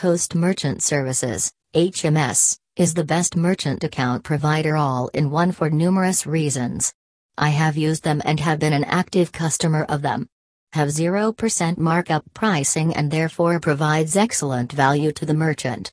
Host Merchant Services, HMS, is the best merchant account provider all in one for numerous reasons. I have used them and have been an active customer of them. Have 0% markup pricing and therefore provides excellent value to the merchant.